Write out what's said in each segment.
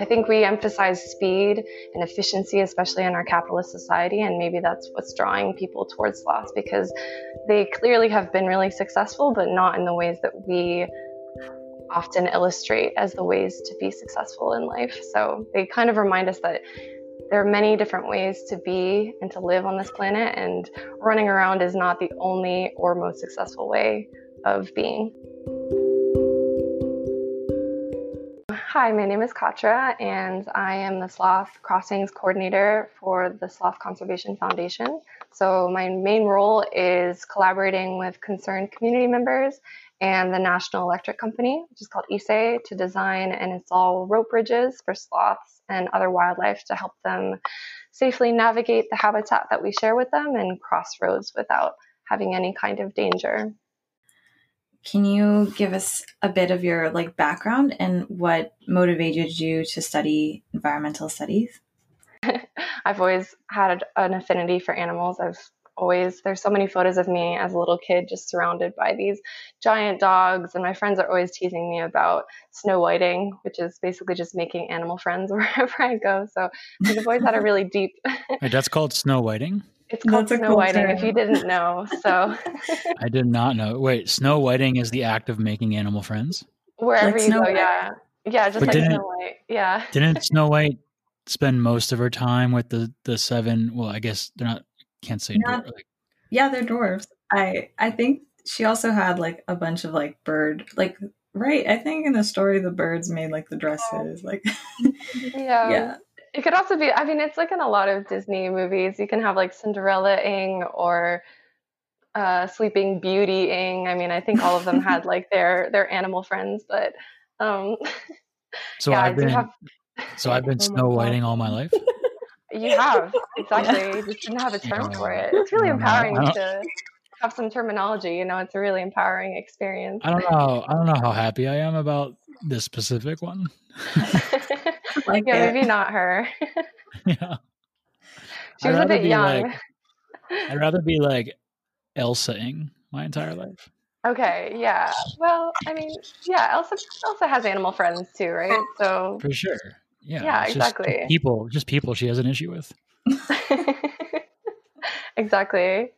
I think we emphasize speed and efficiency, especially in our capitalist society, and maybe that's what's drawing people towards sloths because they clearly have been really successful, but not in the ways that we often illustrate as the ways to be successful in life. So they kind of remind us that there are many different ways to be and to live on this planet, and running around is not the only or most successful way of being. Hi, my name is Katra, and I am the Sloth Crossings Coordinator for the Sloth Conservation Foundation. So, my main role is collaborating with concerned community members and the National Electric Company, which is called ICE, to design and install rope bridges for sloths and other wildlife to help them safely navigate the habitat that we share with them and cross roads without having any kind of danger. Can you give us a bit of your like background and what motivated you to study environmental studies? I've always had an affinity for animals. I've always there's so many photos of me as a little kid just surrounded by these giant dogs and my friends are always teasing me about snow whiting which is basically just making animal friends wherever i go so i've always had a really deep Wait, that's called snow whiting it's called that's snow whiting term. if you didn't know so. I did not know. Wait snow whiting is the act of making animal friends? Wherever like you go white. yeah. Yeah just but like snow white yeah. didn't snow white spend most of her time with the the seven well i guess they're not can't say Not, dwarf, like, yeah they're dwarves. I i think she also had like a bunch of like bird like right i think in the story the birds made like the dresses like yeah. Yeah it could also be i mean it's like in a lot of disney movies you can have like cinderella ing or uh, sleeping beauty ing i mean i think all of them had like their their animal friends but um so yeah, i've been have... so i've been oh snow whiting all my life you have exactly. You just didn't have a term for it. It's really empowering to have some terminology. You know, it's a really empowering experience. I don't know. I don't know how happy I am about this specific one. like yeah, maybe not her. yeah, she was a bit young. Like, I'd rather be like Elsa-ing my entire life. Okay, yeah. Well, I mean, yeah, Elsa Elsa has animal friends too, right? So for sure. Yeah, yeah, exactly. Just people, just people she has an issue with. exactly.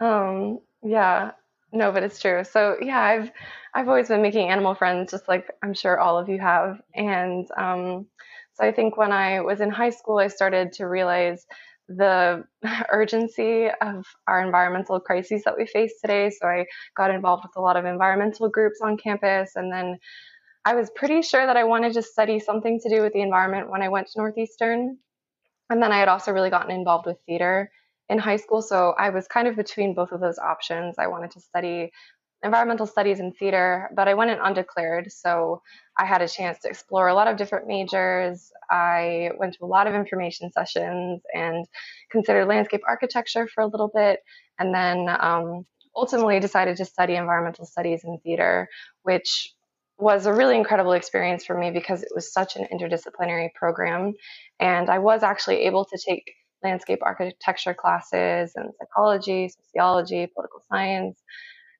Um, yeah. No, but it's true. So yeah, I've I've always been making animal friends, just like I'm sure all of you have. And um, so I think when I was in high school, I started to realize the urgency of our environmental crises that we face today. So I got involved with a lot of environmental groups on campus, and then I was pretty sure that I wanted to study something to do with the environment when I went to Northeastern. And then I had also really gotten involved with theater in high school. So I was kind of between both of those options. I wanted to study environmental studies and theater, but I went in undeclared. So I had a chance to explore a lot of different majors. I went to a lot of information sessions and considered landscape architecture for a little bit. And then um, ultimately decided to study environmental studies and theater, which was a really incredible experience for me because it was such an interdisciplinary program. And I was actually able to take landscape architecture classes and psychology, sociology, political science.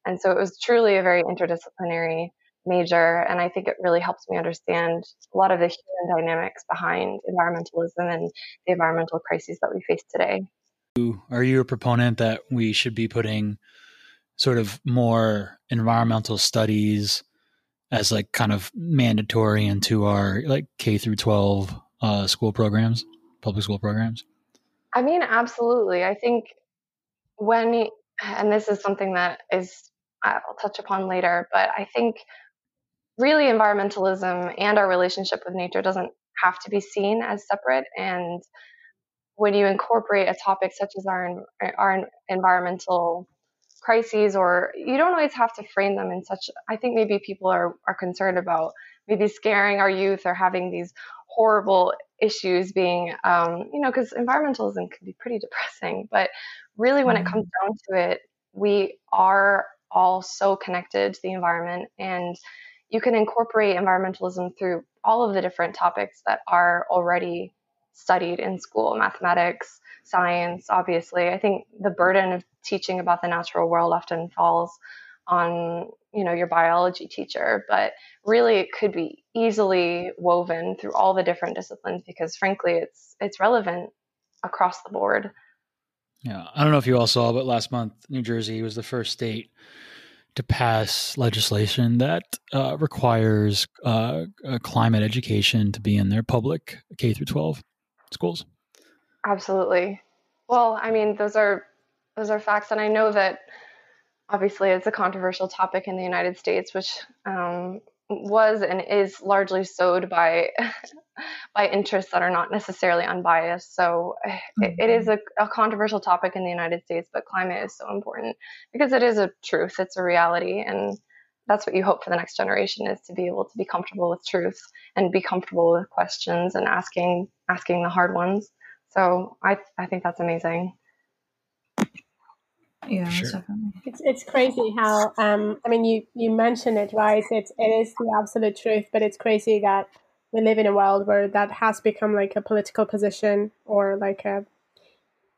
And so it was truly a very interdisciplinary major. And I think it really helps me understand a lot of the human dynamics behind environmentalism and the environmental crises that we face today. Are you a proponent that we should be putting sort of more environmental studies as like kind of mandatory into our like K through 12 uh, school programs, public school programs? I mean, absolutely. I think when, and this is something that is, I'll touch upon later, but I think really environmentalism and our relationship with nature doesn't have to be seen as separate. And when you incorporate a topic such as our, our environmental crises or you don't always have to frame them in such i think maybe people are, are concerned about maybe scaring our youth or having these horrible issues being um, you know because environmentalism can be pretty depressing but really when it comes mm-hmm. down to it we are all so connected to the environment and you can incorporate environmentalism through all of the different topics that are already studied in school mathematics science obviously i think the burden of teaching about the natural world often falls on you know your biology teacher but really it could be easily woven through all the different disciplines because frankly it's it's relevant across the board yeah i don't know if you all saw but last month new jersey was the first state to pass legislation that uh, requires uh, climate education to be in their public K through 12 schools. Absolutely. Well, I mean, those are those are facts, and I know that obviously it's a controversial topic in the United States, which um, was and is largely sowed by by interests that are not necessarily unbiased. So mm-hmm. it, it is mm-hmm. a, a, controversial topic in the United States, but climate is so important because it is a truth, it's a reality, and that's what you hope for the next generation is to be able to be comfortable with truth and be comfortable with questions and asking asking the hard ones. So I I think that's amazing. Yeah, sure. definitely. It's it's crazy how um I mean you you mentioned it right. It's it is the absolute truth, but it's crazy that we live in a world where that has become like a political position or like a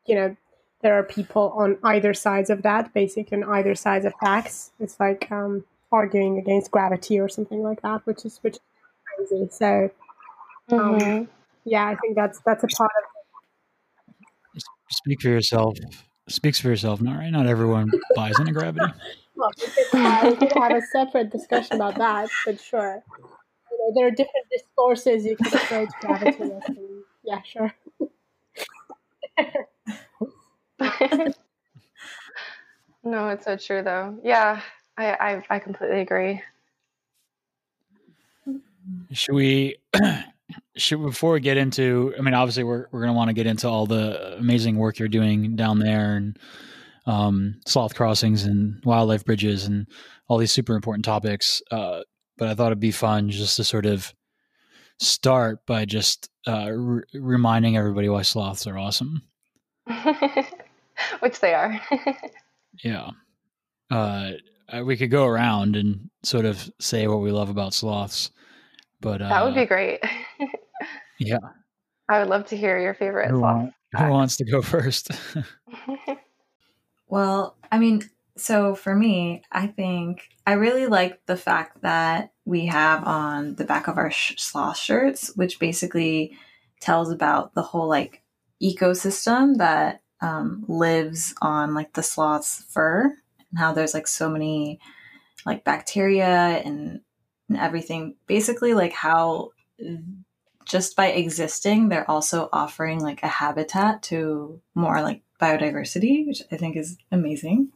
you know there are people on either sides of that, basically on either sides of facts. It's like um arguing against gravity or something like that, which is which is crazy. So um, mm-hmm. yeah, I think that's that's a part of it. Speak for yourself speaks for yourself. Not right. Not everyone buys into gravity. well, we could, uh, we could have a separate discussion about that, but sure. You know, there are different discourses you can approach gravity with. Yeah, sure. no, it's so true, though. Yeah, I, I, I completely agree. Should we should before we get into i mean obviously we're, we're going to want to get into all the amazing work you're doing down there and um, sloth crossings and wildlife bridges and all these super important topics. Uh, but i thought it'd be fun just to sort of start by just uh, re- reminding everybody why sloths are awesome. Which they are. Yeah. Uh, we could go around and sort of say what we love about sloths but uh, that would be great. Yeah, I would love to hear your favorite. Who, want, who wants to go first? well, I mean, so for me, I think I really like the fact that we have on the back of our sh- sloth shirts, which basically tells about the whole like ecosystem that um, lives on like the sloth's fur and how there's like so many like bacteria and and everything. Basically, like how just by existing, they're also offering like a habitat to more like biodiversity, which I think is amazing.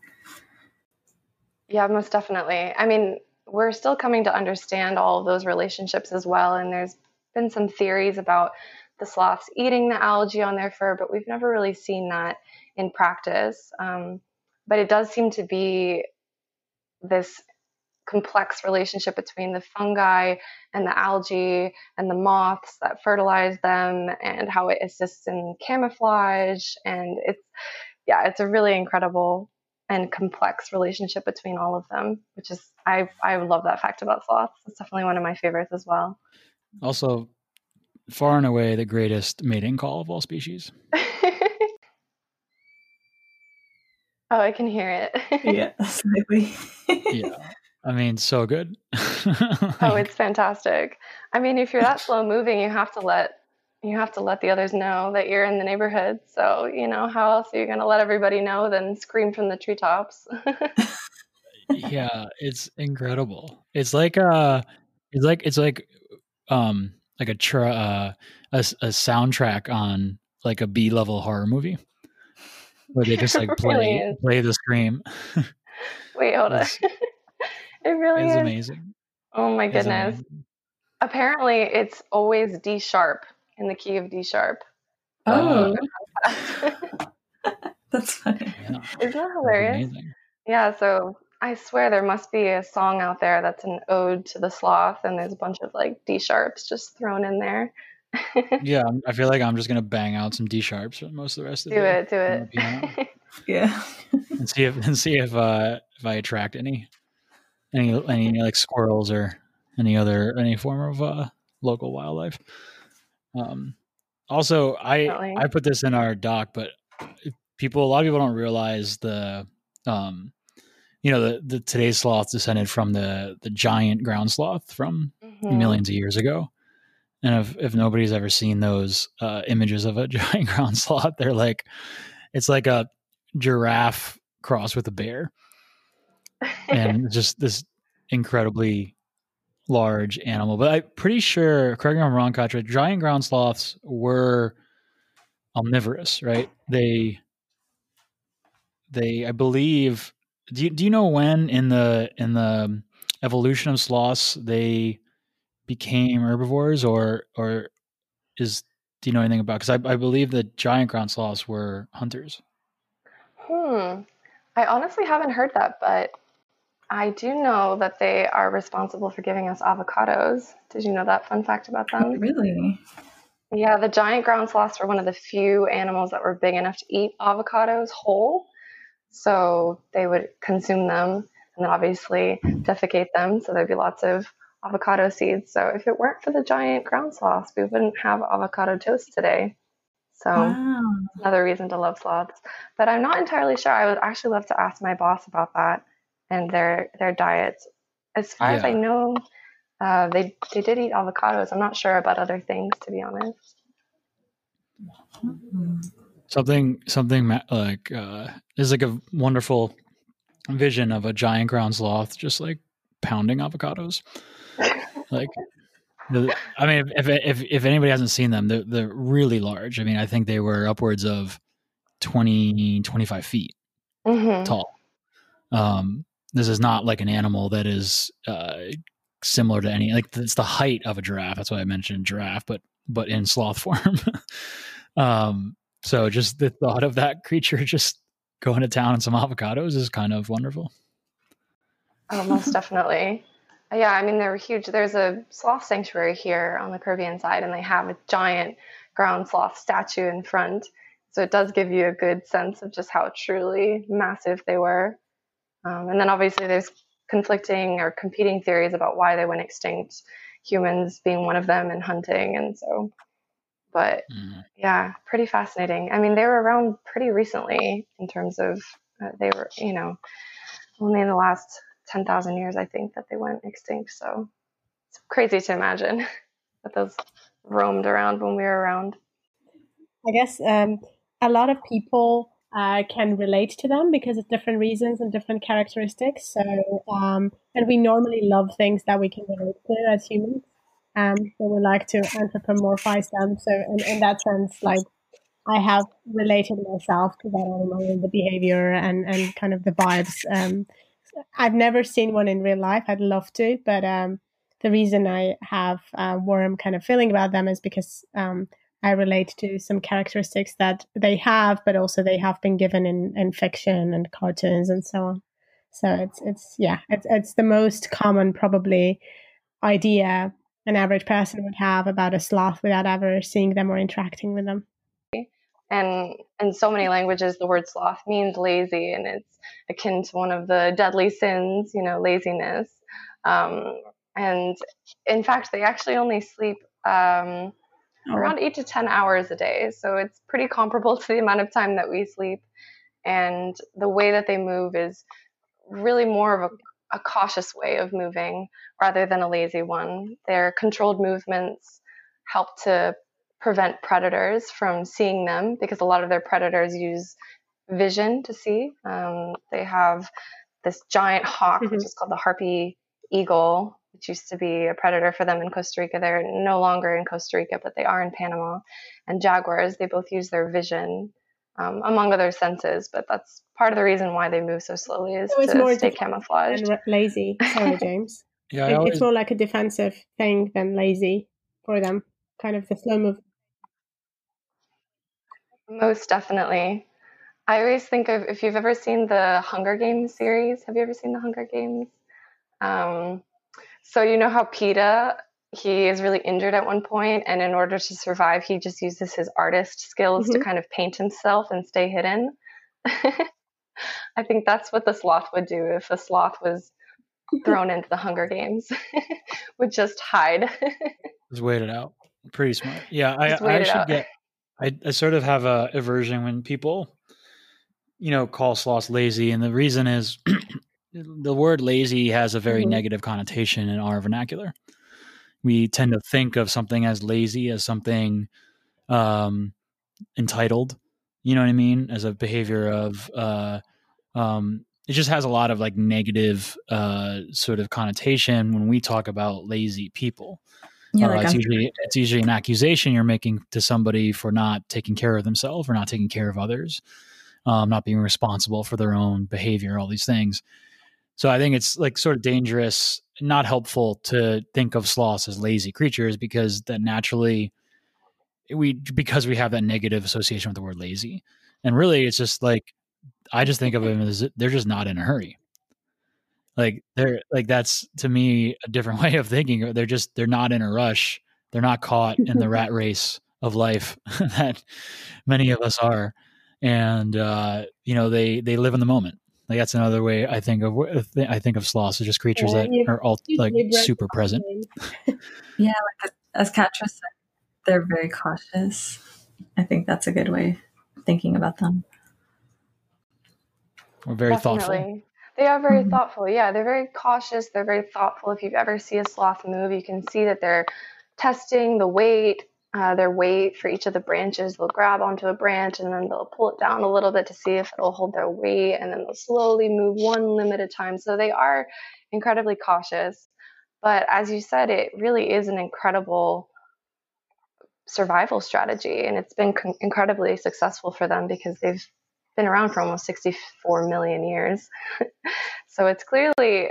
Yeah, most definitely. I mean, we're still coming to understand all of those relationships as well. And there's been some theories about the sloths eating the algae on their fur, but we've never really seen that in practice. Um, but it does seem to be this complex relationship between the fungi and the algae and the moths that fertilize them and how it assists in camouflage and it's yeah it's a really incredible and complex relationship between all of them which is i i love that fact about sloths it's definitely one of my favorites as well also far and away the greatest mating call of all species Oh, I can hear it. yeah, slightly. yeah. I mean, so good. oh, it's fantastic. I mean, if you're that slow moving, you have to let you have to let the others know that you're in the neighborhood. So, you know, how else are you going to let everybody know than scream from the treetops? yeah, it's incredible. It's like uh it's like it's like um like a tra- uh, a, a soundtrack on like a B level horror movie where they just like play really play the scream. Wait, hold on. It really is is. amazing. Oh my goodness. Apparently, it's always D sharp in the key of D sharp. Oh, that's funny. Yeah. Isn't that hilarious? Yeah. So I swear there must be a song out there that's an ode to the sloth, and there's a bunch of like D sharps just thrown in there. yeah, I feel like I'm just gonna bang out some D sharps for most of the rest of do the it, do it. yeah, and see if and see if uh if I attract any any any like squirrels or any other any form of uh, local wildlife. Um, also, I Definitely. I put this in our doc, but people a lot of people don't realize the um, you know the, the today's sloth descended from the the giant ground sloth from Mhm. millions of years ago. And if, if nobody's ever seen those uh, images of a giant ground sloth, they're like, it's like a giraffe cross with a bear, and just this incredibly large animal. But I'm pretty sure, correct me if I'm wrong, Katra, giant ground sloths were omnivorous, right? They, they, I believe. Do you, do you know when in the in the evolution of sloths they became herbivores, or or is do you know anything about? Because I, I believe that giant ground sloths were hunters. Hmm. I honestly haven't heard that, but I do know that they are responsible for giving us avocados. Did you know that fun fact about them? Oh, really? Yeah, the giant ground sloths were one of the few animals that were big enough to eat avocados whole. So they would consume them and then obviously defecate them. So there'd be lots of avocado seeds. So if it weren't for the giant ground sloths, we wouldn't have avocado toast today. So Wow. another reason to love sloths. But I'm not entirely sure. I would actually love to ask my boss about that and their their diets. As far as I know, uh, they they did eat avocados. I'm not sure about other things, to be honest. Something something like uh is like a wonderful vision of a giant ground sloth just like pounding avocados like the, i mean if, if if anybody hasn't seen them they're, they're really large i mean i think they were upwards of 20 25 feet hmm tall um this is not like an animal that is uh similar to any like it's the height of a giraffe that's why i mentioned giraffe but but in sloth form um so just the thought of that creature just going to town on some avocados is kind of wonderful Oh, most definitely. Yeah, I mean, they're huge. There's a sloth sanctuary here on the Caribbean side, and they have a giant ground sloth statue in front. So it does give you a good sense of just how truly massive they were. Um, and then obviously, there's conflicting or competing theories about why they went extinct, humans being one of them, and hunting. And so, but Mm. yeah, pretty fascinating. I mean, they were around pretty recently in terms of uh, they were, you know, only in the last 10,000 years, I think, that they went extinct. So it's crazy to imagine that those roamed around when we were around. I guess um, a lot of people uh, can relate to them because of different reasons and different characteristics. So, um, and we normally love things that we can relate to as humans. Um, so we like to anthropomorphize them. So, in, in that sense, like I have related myself to that animal and the behavior and, and kind of the vibes. Um, I've never seen one in real life. I'd love to, but um, the reason I have a warm kind of feeling about them is because um, I relate to some characteristics that they have, but also they have been given in, in fiction and cartoons and so on. So it's it's yeah, it's it's the most common probably idea an average person would have about a sloth without ever seeing them or interacting with them. And in so many languages, the word sloth means lazy, and it's akin to one of the deadly sins, you know, laziness. Um, and in fact, they actually only sleep um, around eight to 10 hours a day. So it's pretty comparable to the amount of time that we sleep. And the way that they move is really more of a, a cautious way of moving rather than a lazy one. Their controlled movements help to prevent predators from seeing them because a lot of their predators use vision to see. Um, they have this giant hawk, which Mhm. is called the harpy eagle, which used to be a predator for them in Costa Rica. They're no longer in Costa Rica, but they are in Panama. And jaguars, they both use their vision, um, among other senses. But that's part of the reason why they move so slowly is So it's to more stay camouflaged. And re- lazy. Sorry, James. yeah It- always, it's more like a defensive thing than lazy for them. Kind of the slow move. Most definitely. I always think of if you've ever seen the Hunger Games series. Have you ever seen the Hunger Games? Um, so you know how Peeta, he is really injured at one point, and in order to survive, he just uses his artist skills to Mhm. kind of paint himself and stay hidden. I think that's what the sloth would do if a sloth was thrown into the Hunger Games, would just hide. just wait it out pretty smart yeah i, Just I wait it actually out. get I, I sort of have a aversion when people you know call sloths lazy and the reason is the word lazy has a very Mhm. negative connotation in our vernacular. We tend to think of something as lazy as something um, entitled. You know what I mean? As a behavior of uh, um, it just has a lot of like negative uh, sort of connotation when we talk about lazy people. Yeah, Uh, like it's I'm- usually it's usually an accusation you're making to somebody for not taking care of themselves or not taking care of others, um, not being responsible for their own behavior, all these things. So I think it's like sort of dangerous, not helpful to think of sloths as lazy creatures because that naturally we because we have that negative association with the word lazy, and really it's just like I just think of them as they're just not in a hurry. Like they're like that's to me a different way of thinking they're just they're not in a rush. They're not caught in the rat race of life that many of us are. And uh you know they they live in the moment like that's another way i think of i think of sloths as just creatures Yeah, that you- are all like super present yeah, like as Katra said, they're very cautious. I think that's a good way of thinking about them. we're very thoughtful They are very Mhm. thoughtful. Yeah, they're very cautious. They're very thoughtful. If you've ever see a sloth move, you can see that they're testing the weight, uh, their weight for each of the branches. They'll grab onto a branch and then they'll pull it down a little bit to see if it'll hold their weight, and then they'll slowly move one a time. So they are incredibly cautious. But as you said, it really is an incredible survival strategy, and it's been con- incredibly successful for them because they've been around for almost 64 million years. so it's clearly,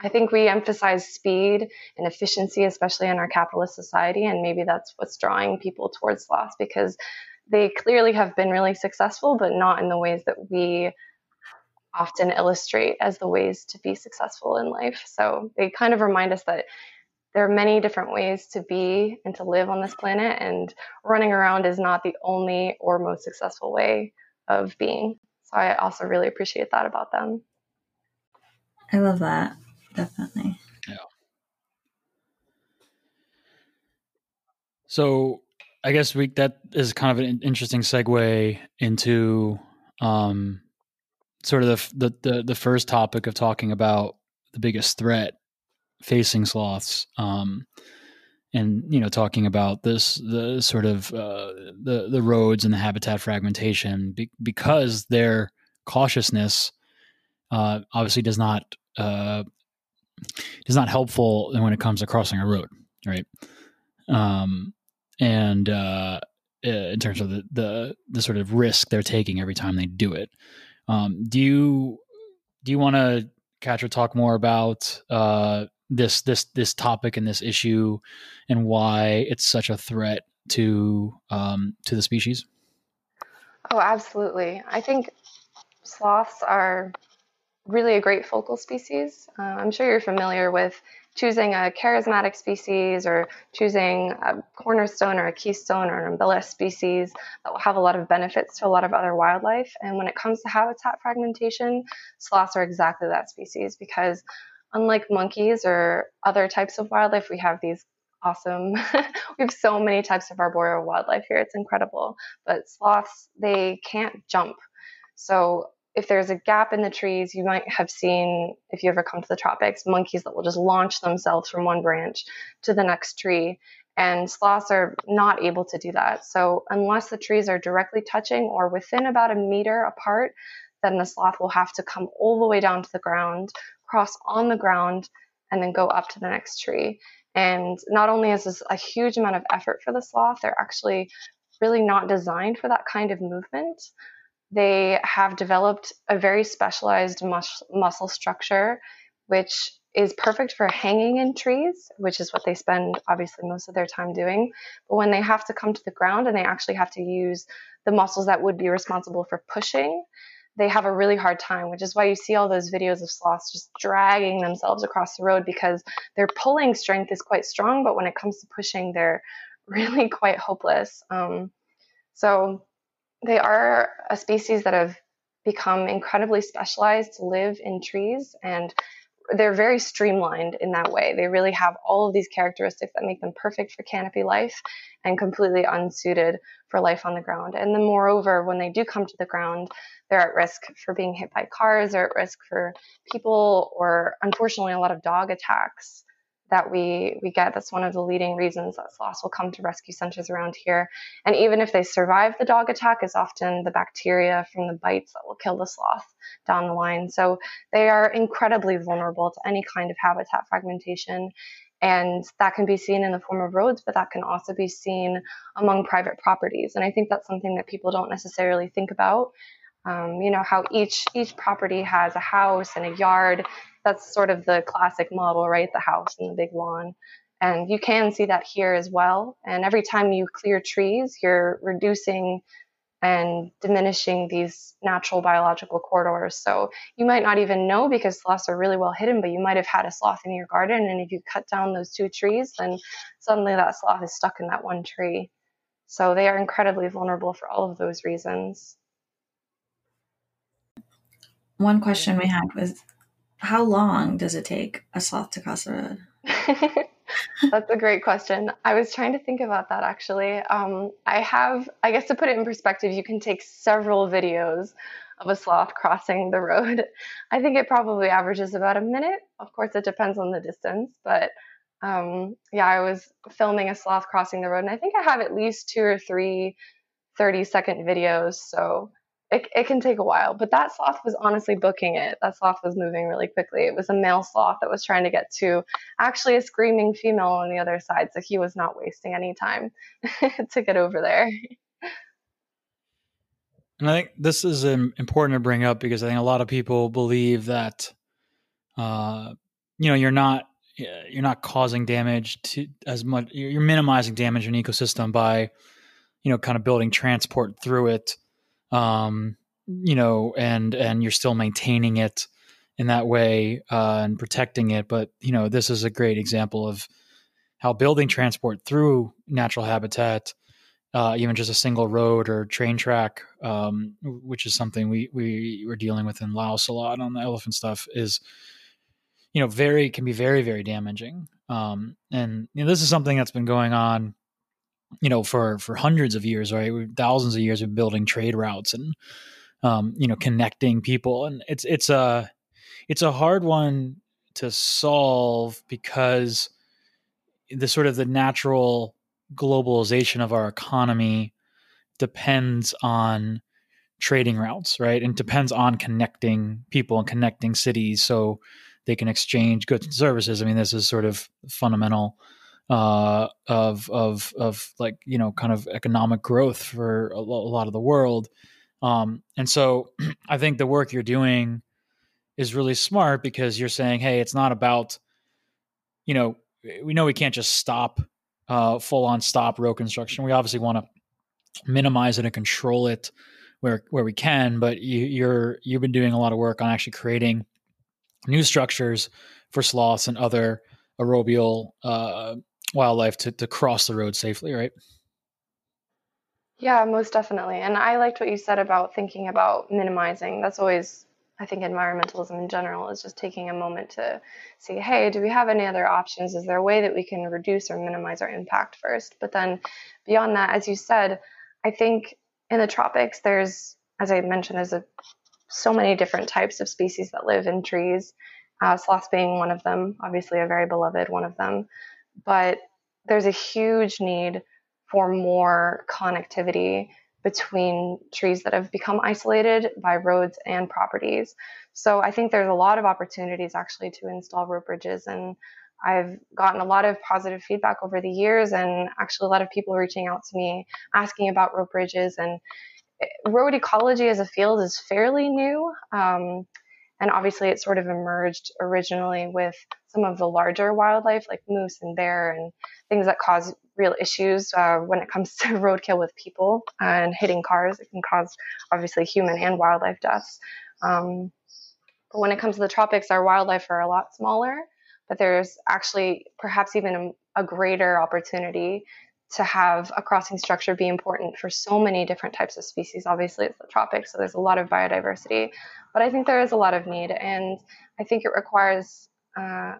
I think we emphasize speed and efficiency, especially in our capitalist society, and maybe that's what's drawing people towards sloths because they clearly have been really successful, but not in the ways that we often illustrate as the ways to be successful in life. So they kind of remind us that there are many different ways to be and to live on this planet, and running around is not the only or most successful way of being. So I also really appreciate that about them. I love that. Definitely. Yeah. So I guess we that is kind of an interesting segue into um, sort of the, the the first topic of talking about the biggest threat facing sloths, um, and you know talking about this the sort of uh, the the roads and the habitat fragmentation be, because their cautiousness uh, obviously does not uh, is not helpful when it comes to crossing a road, right? Um, and uh, in terms of the, the the sort of risk they're taking every time they do it. Um, do you do you want to Katra talk more about uh, this this this topic and this issue and why it's such a threat to um, to the species? Oh, absolutely. I think sloths are really a great focal species. Uh, I'm sure you're familiar with choosing a charismatic species or choosing a cornerstone or a keystone or an umbrella species that will have a lot of benefits to a lot of other wildlife. And when it comes to habitat fragmentation, sloths are exactly that species because unlike monkeys or other types of wildlife, we have these awesome we have so many types of arboreal wildlife here it's incredible but sloths they can't jump so if there's a gap in the trees, you might have seen, if you ever come to the tropics, monkeys that will just launch themselves from one branch to the next tree. And sloths are not able to do that. So, unless the trees are directly touching or within about a meter apart, then the sloth will have to come all the way down to the ground, cross on the ground, and then go up to the next tree. And not only is this a huge amount of effort for the sloth, they're actually really not designed for that kind of movement they have developed a very specialized mus- muscle structure, which is perfect for hanging in trees, which is what they spend obviously most of their time doing. But when they have to come to the ground and they actually have to use the muscles that would be responsible for pushing, they have a really hard time, which is why you see all those videos of sloths just dragging themselves across the road because their pulling strength is quite strong, but when it comes to pushing, they're really quite hopeless. Um, so they are a species that have become incredibly specialized to live in trees and they're very streamlined in that way. They really have all of these characteristics that make them perfect for canopy life and completely unsuited for life on the ground. And then, moreover, when they do come to the ground, they're at risk for being hit by cars, they're at risk for people, or unfortunately, a lot of dog attacks that we we get. That's one of the leading reasons that sloths will come to rescue centers around here. And even if they survive the dog attack, is often the bacteria from the bites that will kill the sloth down the line. So they are incredibly vulnerable to any kind of habitat fragmentation. And that can be seen in the form of roads, but that can also be seen among private properties. And I think that's something that people don't necessarily think about. Um, you know how each each property has a house and a yard that's sort of the classic model, right? The house and the big lawn. And you can see that here as well. And every time you clear trees, you're reducing and diminishing these natural biological corridors. So you might not even know because sloths are really well hidden, but you might have had a sloth in your garden. And if you cut down those two trees, then suddenly that sloth is stuck in that one tree. So they are incredibly vulnerable for all of those reasons. One question we had was how long does it take a sloth to cross the road? That's a great question. I was trying to think about that actually. Um, I have, I guess to put it in perspective, you can take several videos of a sloth crossing the road. I think it probably averages about a minute. Of course, it depends on the distance, but um, yeah, I was filming a sloth crossing the road, and I think I have at least two or three 30 second videos. So it, it can take a while, but that sloth was honestly booking it. That sloth was moving really quickly. It was a male sloth that was trying to get to actually a screaming female on the other side, so he was not wasting any time to get over there. And I think this is important to bring up because I think a lot of people believe that, uh, you know, you're not you're not causing damage to as much. You're minimizing damage in an ecosystem by, you know, kind of building transport through it um, you know, and and you're still maintaining it in that way uh, and protecting it. But you know, this is a great example of how building transport through natural habitat, uh, even just a single road or train track, um, which is something we we were dealing with in Laos a lot on the elephant stuff, is you know very can be very very damaging. Um, and you know, this is something that's been going on you know, for for hundreds of years, right? Thousands of years of building trade routes and um, you know connecting people, and it's it's a it's a hard one to solve because the sort of the natural globalization of our economy depends on trading routes, right? And depends on connecting people and connecting cities so they can exchange goods and services. I mean, this is sort of fundamental uh, of of of like you know kind of economic growth for a, lot of the world. Um, and so I think the work you're doing is really smart because you're saying, hey, it's not about you know we know we can't just stop uh, full on stop road construction. We obviously want to minimize it and control it where where we can. But you, you're you've been doing a lot of work on actually creating new structures for sloths and other arboreal uh, wildlife to, to cross the road safely, right? Yeah, most definitely. And I liked what you said about thinking about minimizing. That's always, I think, environmentalism in general is just taking a moment to see, hey, do we have any other options? Is there a way that we can reduce or minimize our impact first? But then beyond that, as you said, I think in the tropics, there's, as I mentioned, there's a, so many different types of species that live in trees, uh, sloths being one of them, obviously a very beloved one of them but there's a huge need for more connectivity between trees that have become isolated by roads and properties. So I think there's a lot of opportunities actually to install rope bridges and I've gotten a lot of positive feedback over the years and actually a lot of people reaching out to me asking about rope bridges and eh, road ecology as a field is fairly new. Um, and obviously, it sort of emerged originally with some of the larger wildlife like moose and bear and things that cause real issues uh, when it comes to roadkill with people and hitting cars. It can cause obviously human and wildlife deaths. Um, but when it comes to the tropics, our wildlife are a lot smaller, but there's actually perhaps even a, a greater opportunity to have a crossing structure be important for so many different types of species. Obviously, it's the tropics, so there's a lot of biodiversity, but I think there is a lot of need, and I think it requires uh,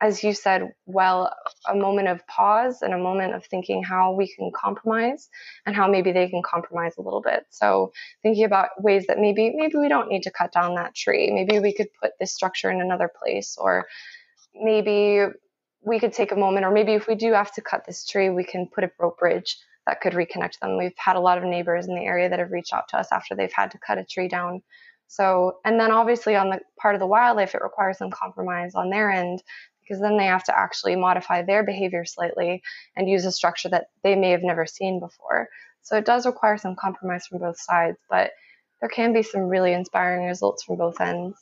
as you said, well, a moment of pause and a moment of thinking how we can compromise and how maybe they can compromise a little bit. So thinking about ways that maybe maybe we don't need to cut down that tree. Maybe we could put this structure in another place, or maybe we could take a moment, or maybe if we do have to cut this tree, we can put a rope bridge that could reconnect them. We've had a lot of neighbors in the area that have reached out to us after they've had to cut a tree down. So, and then obviously on the part of the wildlife, it requires some compromise on their end because then they have to actually modify their behavior slightly and use a structure that they may have never seen before. So it does require some compromise from both sides, but there can be some really inspiring results from both ends.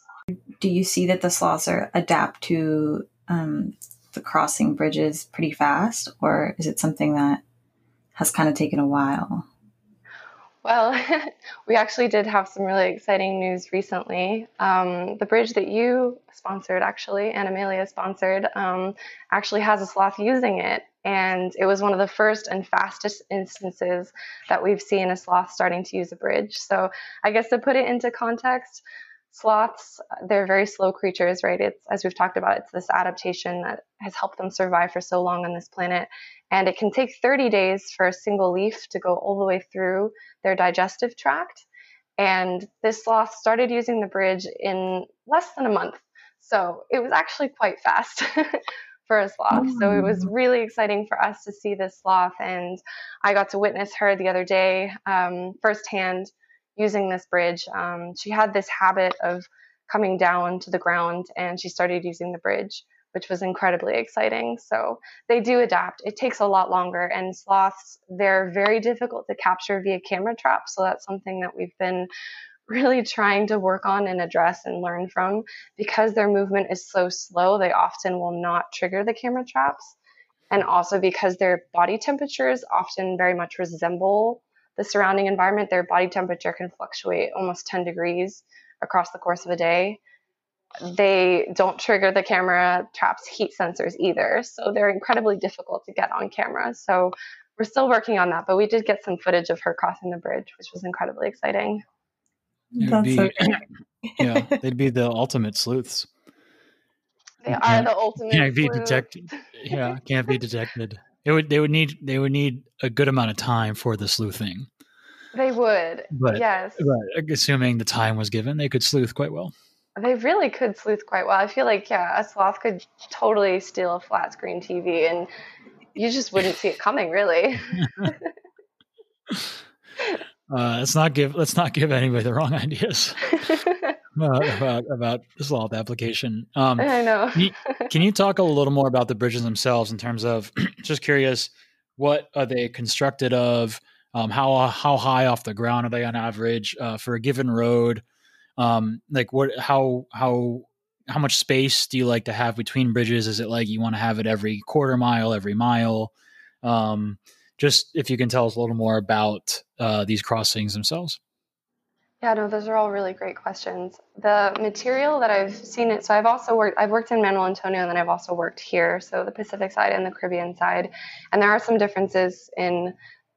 Do you see that the sloths are adapt to um, the crossing bridges pretty fast, or is it something that has kind of taken a while? Well, we actually did have some really exciting news recently. Um, the bridge that you sponsored, actually, and Amelia sponsored, um, actually has a sloth using it. And it was one of the first and fastest instances that we've seen a sloth starting to use a bridge. So, I guess to put it into context, sloths, they're very slow creatures, right? It's, as we've talked about, it's this adaptation that has helped them survive for so long on this planet. And it can take 30 days for a single leaf to go all the way through their digestive tract. And this sloth started using the bridge in less than a month. So it was actually quite fast for a sloth. So it was mm. really exciting for us to see this sloth. And I got to witness her the other day um, firsthand using this bridge. Um, she had this habit of coming down to the ground and she started using the bridge which was incredibly exciting. So they do adapt. It takes a lot longer, and sloths, they're very difficult to capture via camera traps. So that's something that we've been really trying to work on and address and learn from. Because their movement is so slow, they often will not trigger the camera traps. And also because their body temperatures often very much resemble the surrounding environment, their body temperature can fluctuate almost 10 degrees across the course of a day they don't trigger the camera traps heat sensors either. So they're incredibly difficult to get on camera. So we're still working on that, but we did get some footage of her crossing the bridge, which was incredibly exciting. That's be, so yeah, they'd be the ultimate sleuths. They are the ultimate. Can't be detected. Yeah, can't be detected. It would. They would need. They would need a good amount of time for the sleuthing. They would. But yes. But assuming the time was given, they could sleuth quite well. They really could sleuth quite well. I feel like yeah, a sloth could totally steal a flat screen TV, and you just wouldn't see it coming, really. uh, let's not give let's not give anybody the wrong ideas about about sloth application. Um, I know. can you talk a little more about the bridges themselves in terms of just curious, what are they constructed of? Um, how how high off the ground are they on average uh, for a given road? Um like what how how how much space do you like to have between bridges? Is it like you want to have it every quarter mile every mile? Um just if you can tell us a little more about uh, these crossings themselves. Yeah no those are all really great questions. The material that i've seen it so i've also worked i've worked in manuel antonio and then i've also worked here so the pacific side and the caribbean side. And there are some differences in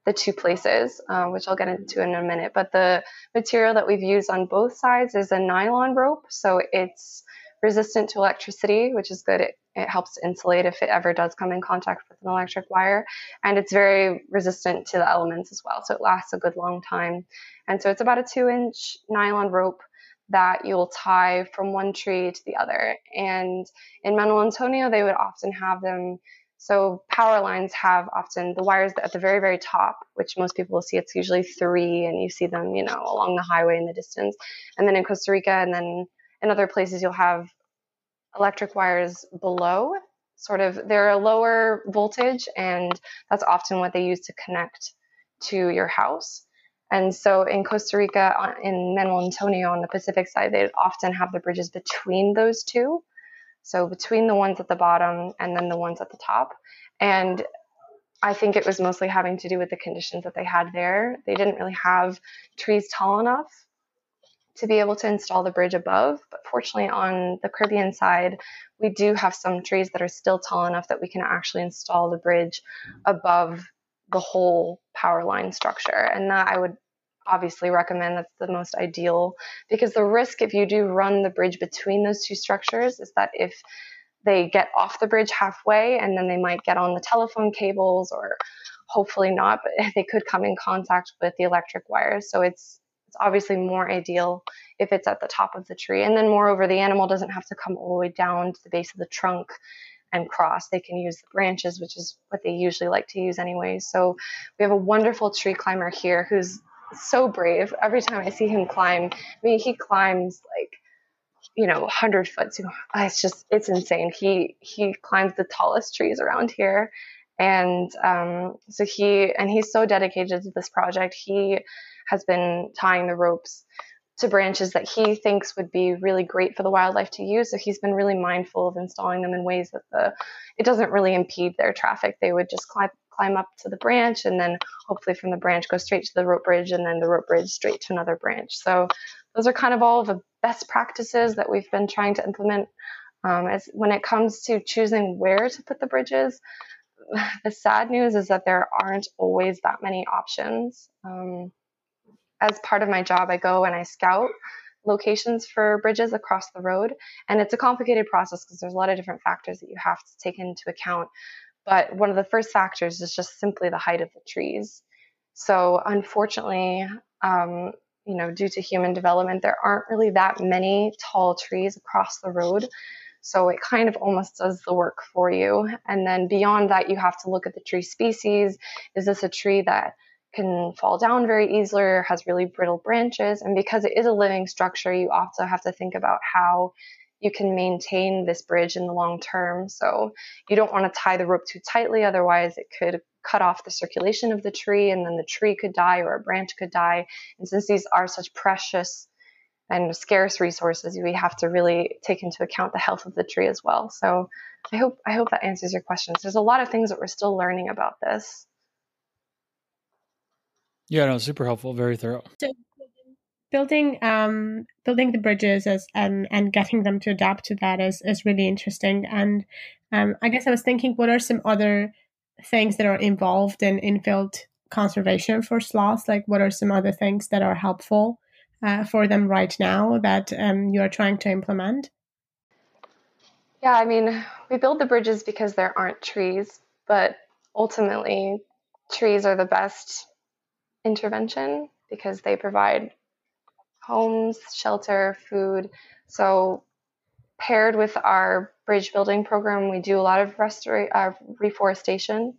the two places, uh, which I'll get into in a minute. But the material that we've used on both sides is a nylon rope. So it's resistant to electricity, which is good. It, it helps insulate if it ever does come in contact with an electric wire. And it's very resistant to the elements as well. So it lasts a good long time. And so it's about a two inch nylon rope that you'll tie from one tree to the other. And in Manuel Antonio, they would often have them so power lines have often the wires at the very, very top, which most people will see. It's usually three, and you see them, you know, along the highway in the distance. And then in Costa Rica, and then in other places, you'll have electric wires below. Sort of, they're a lower voltage, and that's often what they use to connect to your house. And so in Costa Rica, in Manuel Antonio on the Pacific side, they often have the bridges between those two. So between the ones at the bottom and then the ones at the top. And I think it was mostly having to do with the conditions that they had there. They didn't really have trees tall enough to be able to install the bridge above. But fortunately, on the Caribbean side, we do have some trees that are still tall enough that we can actually install the bridge above the whole power line structure. And that I would obviously recommend that's the most ideal because the risk if you do run the bridge between those two structures is that if they get off the bridge halfway and then they might get on the telephone cables or hopefully not, but they could come in contact with the electric wires. So it's it's obviously more ideal if it's at the top of the tree. And then moreover, the animal doesn't have to come all the way down to the base of the trunk and cross. They can use the branches, which is what they usually like to use anyway. So we have a wonderful tree climber here who's so brave. Every time I see him climb, I mean, he climbs like you know 100 foot it's just it's insane. He he climbs the tallest trees around here. And um, so he and he's so dedicated to this project. He has been tying the ropes to branches that he thinks would be really great for the wildlife to use. So he's been really mindful of installing them in ways that the it doesn't really impede their traffic. They would just climb climb up to the branch and then hopefully from the branch go straight to the rope bridge and then the rope bridge straight to another branch so those are kind of all the best practices that we've been trying to implement um, as when it comes to choosing where to put the bridges the sad news is that there aren't always that many options. Um, as part of my job, I go and I scout locations for bridges across the road, and it's a complicated process because there's a lot of different factors that you have to take into account. But one of the first factors is just simply the height of the trees. So, unfortunately, um, you know, due to human development, there aren't really that many tall trees across the road. So it kind of almost does the work for you. And then beyond that, you have to look at the tree species. Is this a tree that can fall down very easily or has really brittle branches? And because it is a living structure, you also have to think about how you can maintain this bridge in the long term. So you don't want to tie the rope too tightly, otherwise, it could cut off the circulation of the tree and then the tree could die or a branch could die. And since these are such precious and scarce resources, we have to really take into account the health of the tree as well. So I hope I hope that answers your questions. There's a lot of things that we're still learning about this. Yeah, no, super helpful, very thorough. So building um building the bridges as and and getting them to adapt to that is is really interesting. And um I guess I was thinking what are some other things that are involved in infield conservation for sloths? Like what are some other things that are helpful? uh, for them right now that um, you are trying to implement? Yeah, I mean, we build the bridges because there aren't trees, but ultimately, trees are the best intervention because they provide homes, shelter, food. So, paired with our bridge building program, we do a lot of restora- uh, reforestation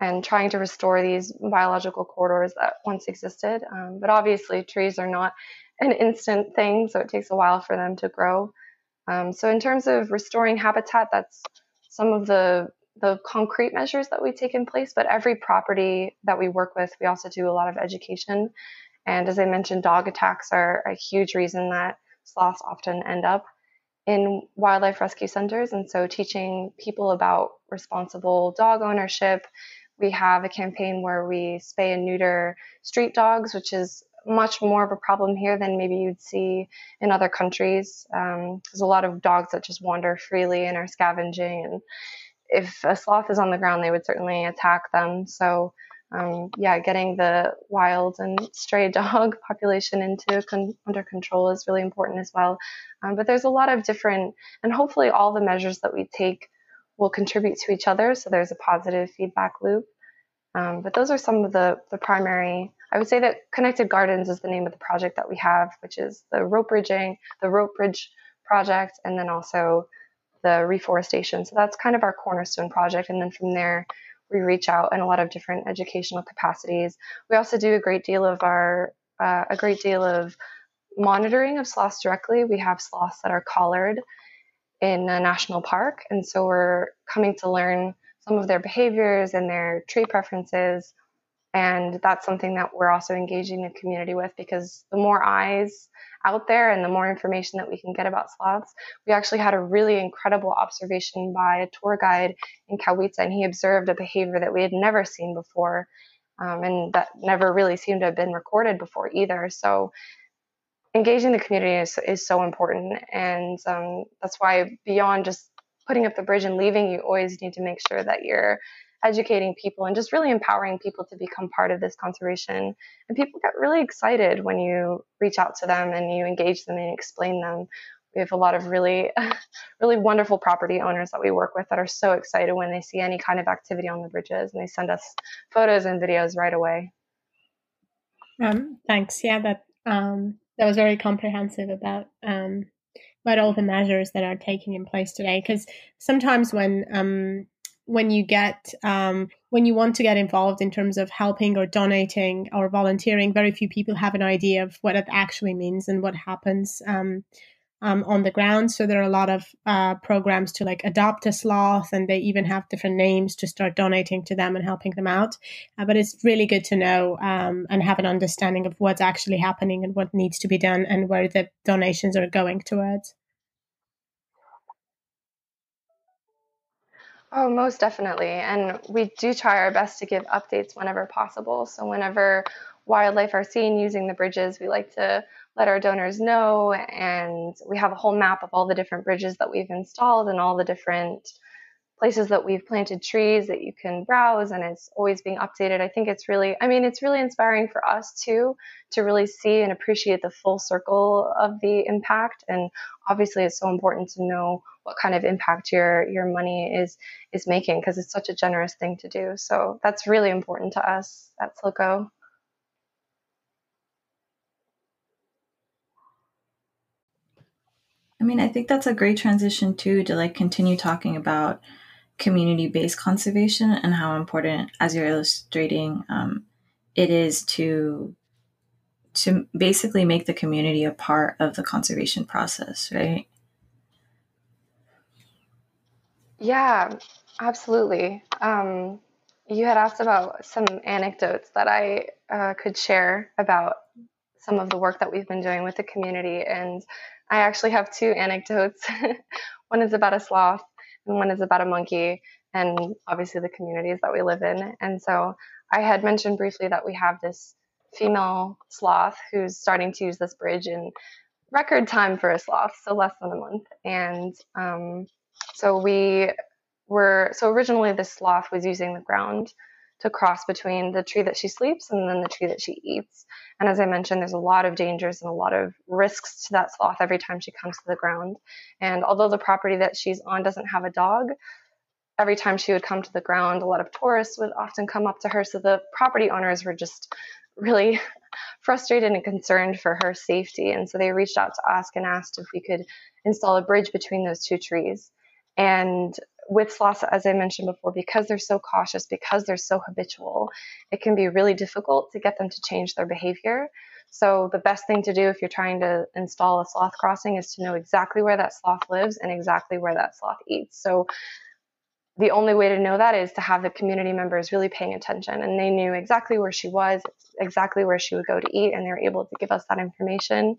and trying to restore these biological corridors that once existed. Um, but obviously, trees are not an instant thing, so it takes a while for them to grow. Um, so, in terms of restoring habitat, that's some of the the concrete measures that we take in place. But every property that we work with, we also do a lot of education. And as I mentioned, dog attacks are a huge reason that sloths often end up in wildlife rescue centers. And so, teaching people about responsible dog ownership, we have a campaign where we spay and neuter street dogs, which is much more of a problem here than maybe you'd see in other countries. Um, there's a lot of dogs that just wander freely and are scavenging, and if a sloth is on the ground, they would certainly attack them. So, um, yeah, getting the wild and stray dog population into con- under control is really important as well. Um, but there's a lot of different, and hopefully all the measures that we take will contribute to each other. So there's a positive feedback loop. Um, but those are some of the, the primary. I would say that Connected Gardens is the name of the project that we have, which is the rope bridging, the rope bridge project, and then also the reforestation. So that's kind of our cornerstone project. And then from there, we reach out in a lot of different educational capacities. We also do a great deal of our uh, a great deal of monitoring of sloths directly. We have sloths that are collared in a national park. And so we're coming to learn some of their behaviors and their tree preferences. And that's something that we're also engaging the community with because the more eyes out there and the more information that we can get about sloths. We actually had a really incredible observation by a tour guide in Cahuita, and he observed a behavior that we had never seen before. Um, and that never really seemed to have been recorded before either. So engaging the community is, is so important and um, that's why beyond just putting up the bridge and leaving you always need to make sure that you're educating people and just really empowering people to become part of this conservation and people get really excited when you reach out to them and you engage them and explain them we have a lot of really, really wonderful property owners that we work with that are so excited when they see any kind of activity on the bridges and they send us photos and videos right away. Um, thanks. Yeah, that um, that was very comprehensive about um, about all the measures that are taking in place today. Because sometimes when um, when you get um, when you want to get involved in terms of helping or donating or volunteering, very few people have an idea of what it actually means and what happens. Um, um, on the ground. So there are a lot of uh, programs to like adopt a sloth, and they even have different names to start donating to them and helping them out. Uh, but it's really good to know um, and have an understanding of what's actually happening and what needs to be done and where the donations are going towards. Oh, most definitely. And we do try our best to give updates whenever possible. So, whenever wildlife are seen using the bridges, we like to let our donors know. And we have a whole map of all the different bridges that we've installed and all the different places that we've planted trees that you can browse and it's always being updated. I think it's really, I mean, it's really inspiring for us too to really see and appreciate the full circle of the impact. And obviously, it's so important to know what kind of impact your your money is is making because it's such a generous thing to do. So that's really important to us at SloCo. I mean, I think that's a great transition too to like continue talking about community based conservation and how important, as you're illustrating, um, it is to to basically make the community a part of the conservation process, right? Yeah, absolutely. Um, you had asked about some anecdotes that I uh, could share about some of the work that we've been doing with the community, and I actually have two anecdotes. one is about a sloth, and one is about a monkey, and obviously the communities that we live in. And so I had mentioned briefly that we have this female sloth who's starting to use this bridge in record time for a sloth, so less than a month. And um, so we were, so originally this sloth was using the ground to cross between the tree that she sleeps and then the tree that she eats. And as I mentioned, there's a lot of dangers and a lot of risks to that sloth every time she comes to the ground. And although the property that she's on doesn't have a dog, every time she would come to the ground, a lot of tourists would often come up to her. So the property owners were just really frustrated and concerned for her safety. And so they reached out to us and asked if we could install a bridge between those two trees. And with sloths, as I mentioned before, because they're so cautious, because they're so habitual, it can be really difficult to get them to change their behavior. So, the best thing to do if you're trying to install a sloth crossing is to know exactly where that sloth lives and exactly where that sloth eats. So, the only way to know that is to have the community members really paying attention and they knew exactly where she was exactly where she would go to eat and they were able to give us that information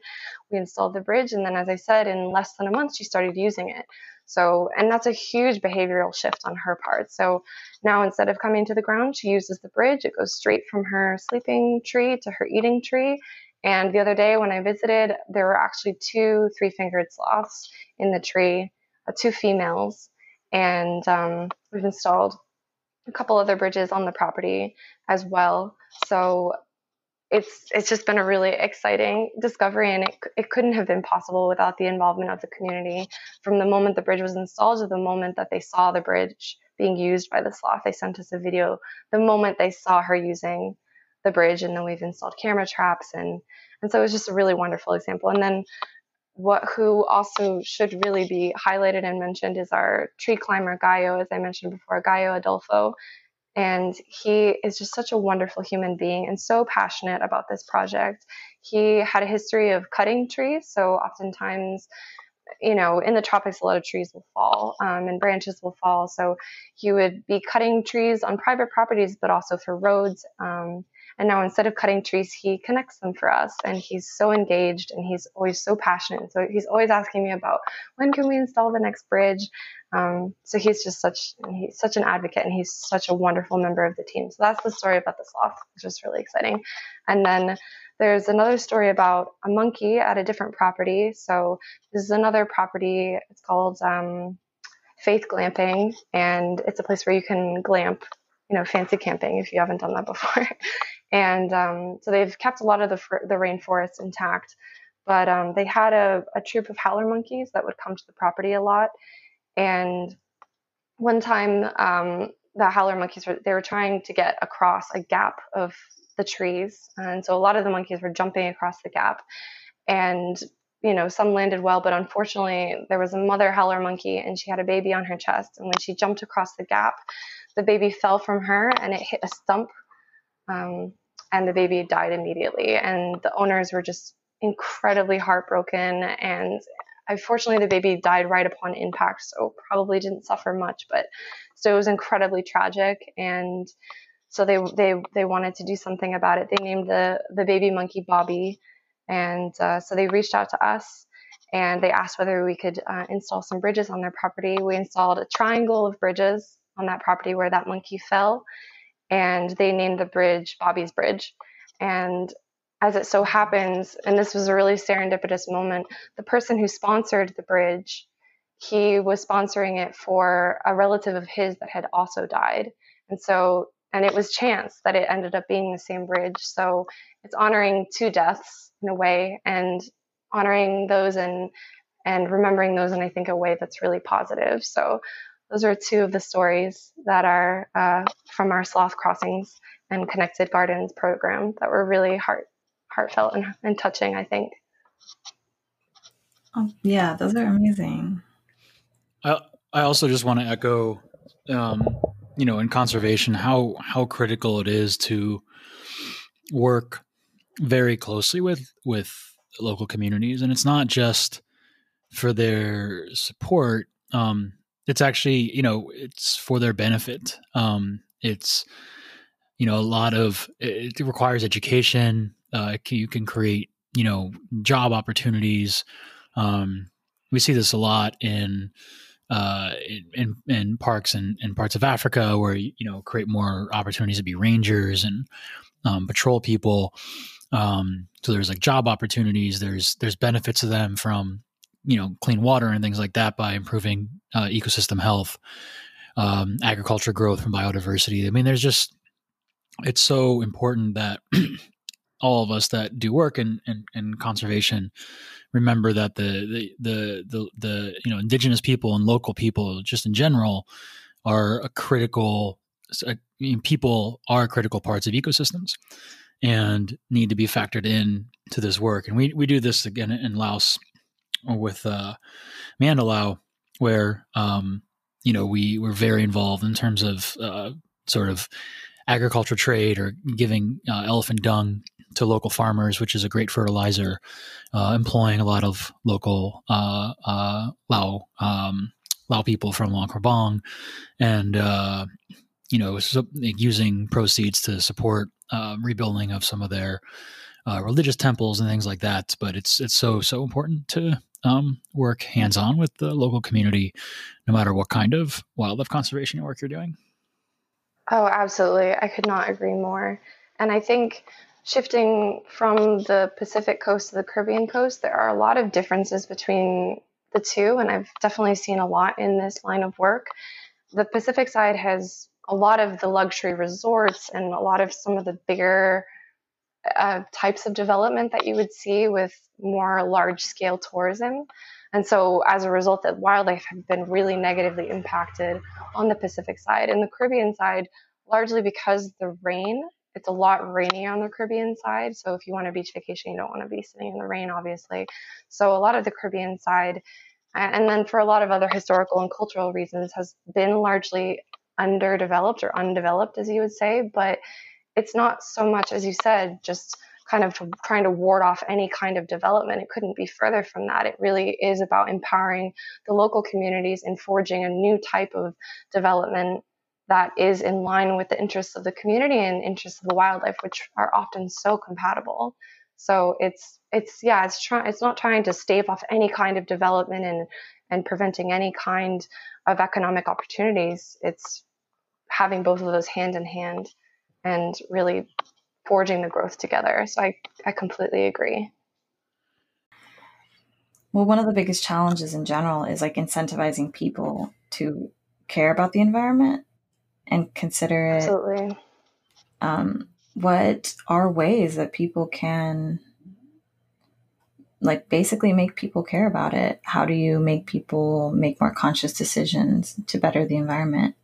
we installed the bridge and then as i said in less than a month she started using it so, and that's a huge behavioral shift on her part. So now instead of coming to the ground, she uses the bridge. It goes straight from her sleeping tree to her eating tree. And the other day when I visited, there were actually two three fingered sloths in the tree, uh, two females. And um, we've installed a couple other bridges on the property as well. So it's it's just been a really exciting discovery and it, it couldn't have been possible without the involvement of the community. From the moment the bridge was installed to the moment that they saw the bridge being used by the sloth they sent us a video. The moment they saw her using the bridge and then we've installed camera traps and and so it was just a really wonderful example. And then what who also should really be highlighted and mentioned is our tree climber Gaio, as I mentioned before, Gaio Adolfo. And he is just such a wonderful human being and so passionate about this project. He had a history of cutting trees, so oftentimes, you know, in the tropics, a lot of trees will fall um, and branches will fall. So he would be cutting trees on private properties, but also for roads. Um, and now instead of cutting trees, he connects them for us. And he's so engaged and he's always so passionate. So he's always asking me about when can we install the next bridge. Um, so he's just such he's such an advocate and he's such a wonderful member of the team. So that's the story about the sloth, which is really exciting. And then there's another story about a monkey at a different property. So this is another property. It's called um, Faith Glamping, and it's a place where you can glamp, you know, fancy camping if you haven't done that before. and um, so they've kept a lot of the the rainforest intact but um, they had a, a troop of howler monkeys that would come to the property a lot. And one time, um, the howler monkeys were they were trying to get across a gap of the trees, and so a lot of the monkeys were jumping across the gap. And you know, some landed well, but unfortunately, there was a mother howler monkey, and she had a baby on her chest. And when she jumped across the gap, the baby fell from her, and it hit a stump. Um, and the baby died immediately. And the owners were just incredibly heartbroken. And unfortunately, the baby died right upon impact, so probably didn't suffer much. But so it was incredibly tragic. And so they they they wanted to do something about it. They named the the baby monkey Bobby, and uh, so they reached out to us. And they asked whether we could uh, install some bridges on their property. We installed a triangle of bridges on that property where that monkey fell and they named the bridge Bobby's Bridge. And as it so happens, and this was a really serendipitous moment, the person who sponsored the bridge, he was sponsoring it for a relative of his that had also died. And so, and it was chance that it ended up being the same bridge. So it's honoring two deaths in a way and honoring those and and remembering those in I think a way that's really positive. So those are two of the stories that are uh, from our Sloth Crossings and Connected Gardens program that were really heart heartfelt and, and touching. I think. Oh, yeah, those are amazing. I I also just want to echo, um, you know, in conservation how how critical it is to work very closely with with local communities, and it's not just for their support. Um, it's actually you know it's for their benefit um, it's you know a lot of it requires education uh, you can create you know job opportunities um, we see this a lot in uh, in, in parks and in parts of Africa where you know create more opportunities to be rangers and um, patrol people. Um, so there's like job opportunities. There's there's benefits to them from you know clean water and things like that by improving uh, ecosystem health, um, agriculture growth and biodiversity. I mean, there's just it's so important that all of us that do work in, in, in conservation remember that the, the, the the the you know indigenous people and local people just in general are a critical I mean, people are critical parts of ecosystems and need to be factored in to this work and we, we do this again in laos with uh, MandaLao, where um, you know we were very involved in terms of uh, sort of agriculture trade or giving uh, elephant dung to local farmers, which is a great fertilizer, uh, employing a lot of local uh, uh, Lao um, Lao people from Luang Prabang, and uh, you know using proceeds to support rebuilding of some of their religious temples and things like that. But it's it's so so important to um, work hands on with the local community, no matter what kind of wildlife conservation work you're doing. Oh, absolutely. I could not agree more. And I think shifting from the Pacific coast to the Caribbean coast, there are a lot of differences between the two. And I've definitely seen a lot in this line of work. The Pacific side has a lot of the luxury resorts and a lot of some of the bigger uh, types of development that you would see with more large scale tourism. And so, as a result, that wildlife have been really negatively impacted on the Pacific side. And the Caribbean side, largely because the rain, it's a lot rainier on the Caribbean side. So, if you want a beach vacation, you don't want to be sitting in the rain, obviously. So, a lot of the Caribbean side, and then for a lot of other historical and cultural reasons, has been largely underdeveloped or undeveloped, as you would say. But it's not so much, as you said, just kind of trying to ward off any kind of development. It couldn't be further from that. It really is about empowering the local communities and forging a new type of development that is in line with the interests of the community and interests of the wildlife, which are often so compatible. So it's it's yeah, it's trying it's not trying to stave off any kind of development and and preventing any kind of economic opportunities. It's having both of those hand in hand and really forging the growth together. So I, I completely agree. Well, one of the biggest challenges in general is like incentivizing people to care about the environment and consider it. Absolutely. Um, what are ways that people can like basically make people care about it? How do you make people make more conscious decisions to better the environment?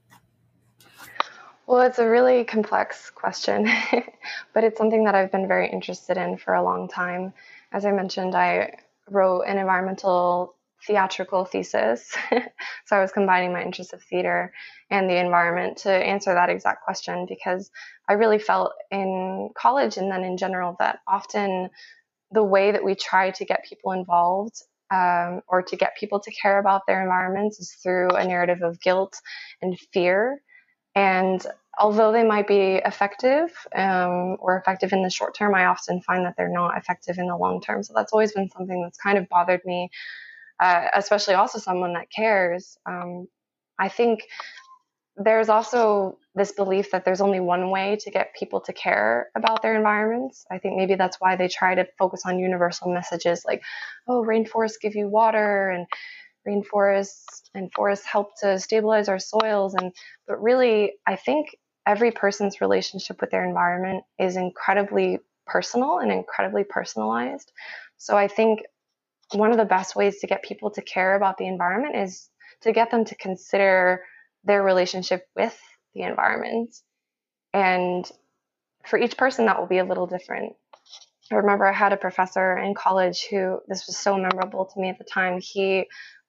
Well, it's a really complex question, but it's something that I've been very interested in for a long time. As I mentioned, I wrote an environmental theatrical thesis. so I was combining my interest of theater and the environment to answer that exact question because I really felt in college and then in general that often the way that we try to get people involved um, or to get people to care about their environments is through a narrative of guilt and fear. And although they might be effective um, or effective in the short term, I often find that they're not effective in the long term. So that's always been something that's kind of bothered me, uh, especially also someone that cares. Um, I think there's also this belief that there's only one way to get people to care about their environments. I think maybe that's why they try to focus on universal messages like, oh, rainforests give you water and rainforests and forests help to stabilize our soils. And but really, I think every person's relationship with their environment is incredibly personal and incredibly personalized. So I think one of the best ways to get people to care about the environment is to get them to consider their relationship with the environment. And for each person, that will be a little different. I remember I had a professor in college who, this was so memorable to me at the time. He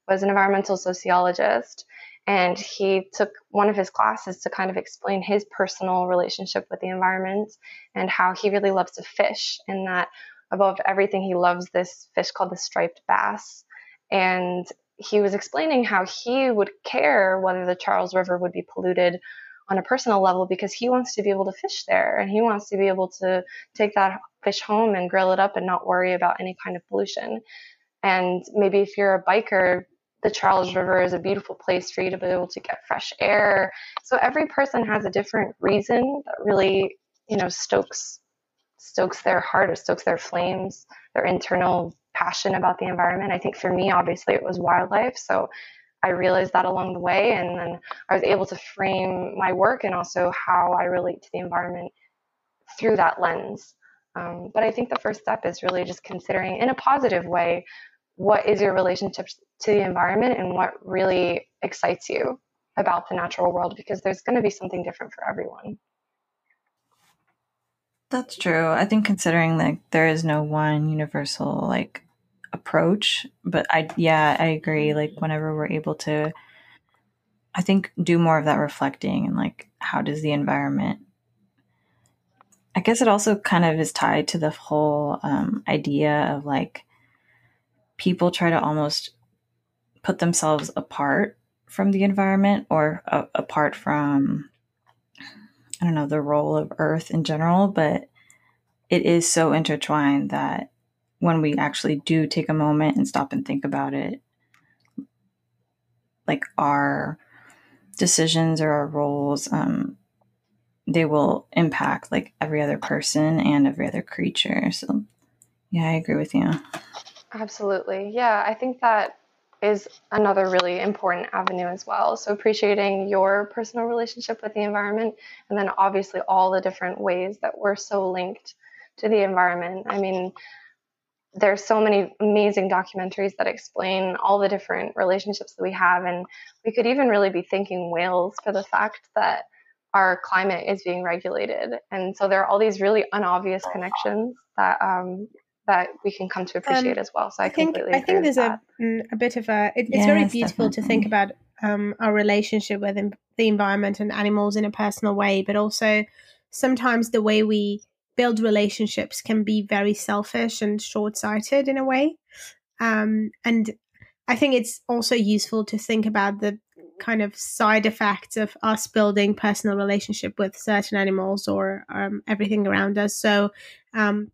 was an environmental sociologist and he took one of his classes to kind of explain his personal relationship with the environment and how he really loves to fish and that above everything he loves this fish called the striped bass and he was explaining how he would care whether the Charles River would be polluted on a personal level because he wants to be able to fish there and he wants to be able to take that fish home and grill it up and not worry about any kind of pollution. And maybe if you're a biker, the Charles River is a beautiful place for you to be able to get fresh air. So every person has a different reason that really, you know, stokes stokes their heart or stokes their flames, their internal passion about the environment. I think for me, obviously, it was wildlife. So I realized that along the way, and then I was able to frame my work and also how I relate to the environment through that lens. Um, but I think the first step is really just considering in a positive way what is your relationship to the environment and what really excites you about the natural world because there's going to be something different for everyone. That's true. I think considering that there is no one universal like approach, but I yeah, I agree like whenever we're able to I think do more of that reflecting and like how does the environment I guess it also kind of is tied to the whole um, idea of like people try to almost put themselves apart from the environment or uh, apart from I don't know the role of Earth in general, but it is so intertwined that when we actually do take a moment and stop and think about it, like our decisions or our roles, um, they will impact like every other person and every other creature. So, yeah, I agree with you. Absolutely. Yeah, I think that is another really important avenue as well. So, appreciating your personal relationship with the environment, and then obviously all the different ways that we're so linked to the environment. I mean, there's so many amazing documentaries that explain all the different relationships that we have, and we could even really be thanking whales for the fact that our climate is being regulated. And so there are all these really unobvious connections that um, that we can come to appreciate um, as well. So I, I think I think there's a, mm, a bit of a it, it's yes, very beautiful definitely. to think about um, our relationship with the environment and animals in a personal way, but also sometimes the way we build relationships can be very selfish and short-sighted in a way. Um, and I think it's also useful to think about the kind of side effects of us building personal relationship with certain animals or um, everything around us. So um,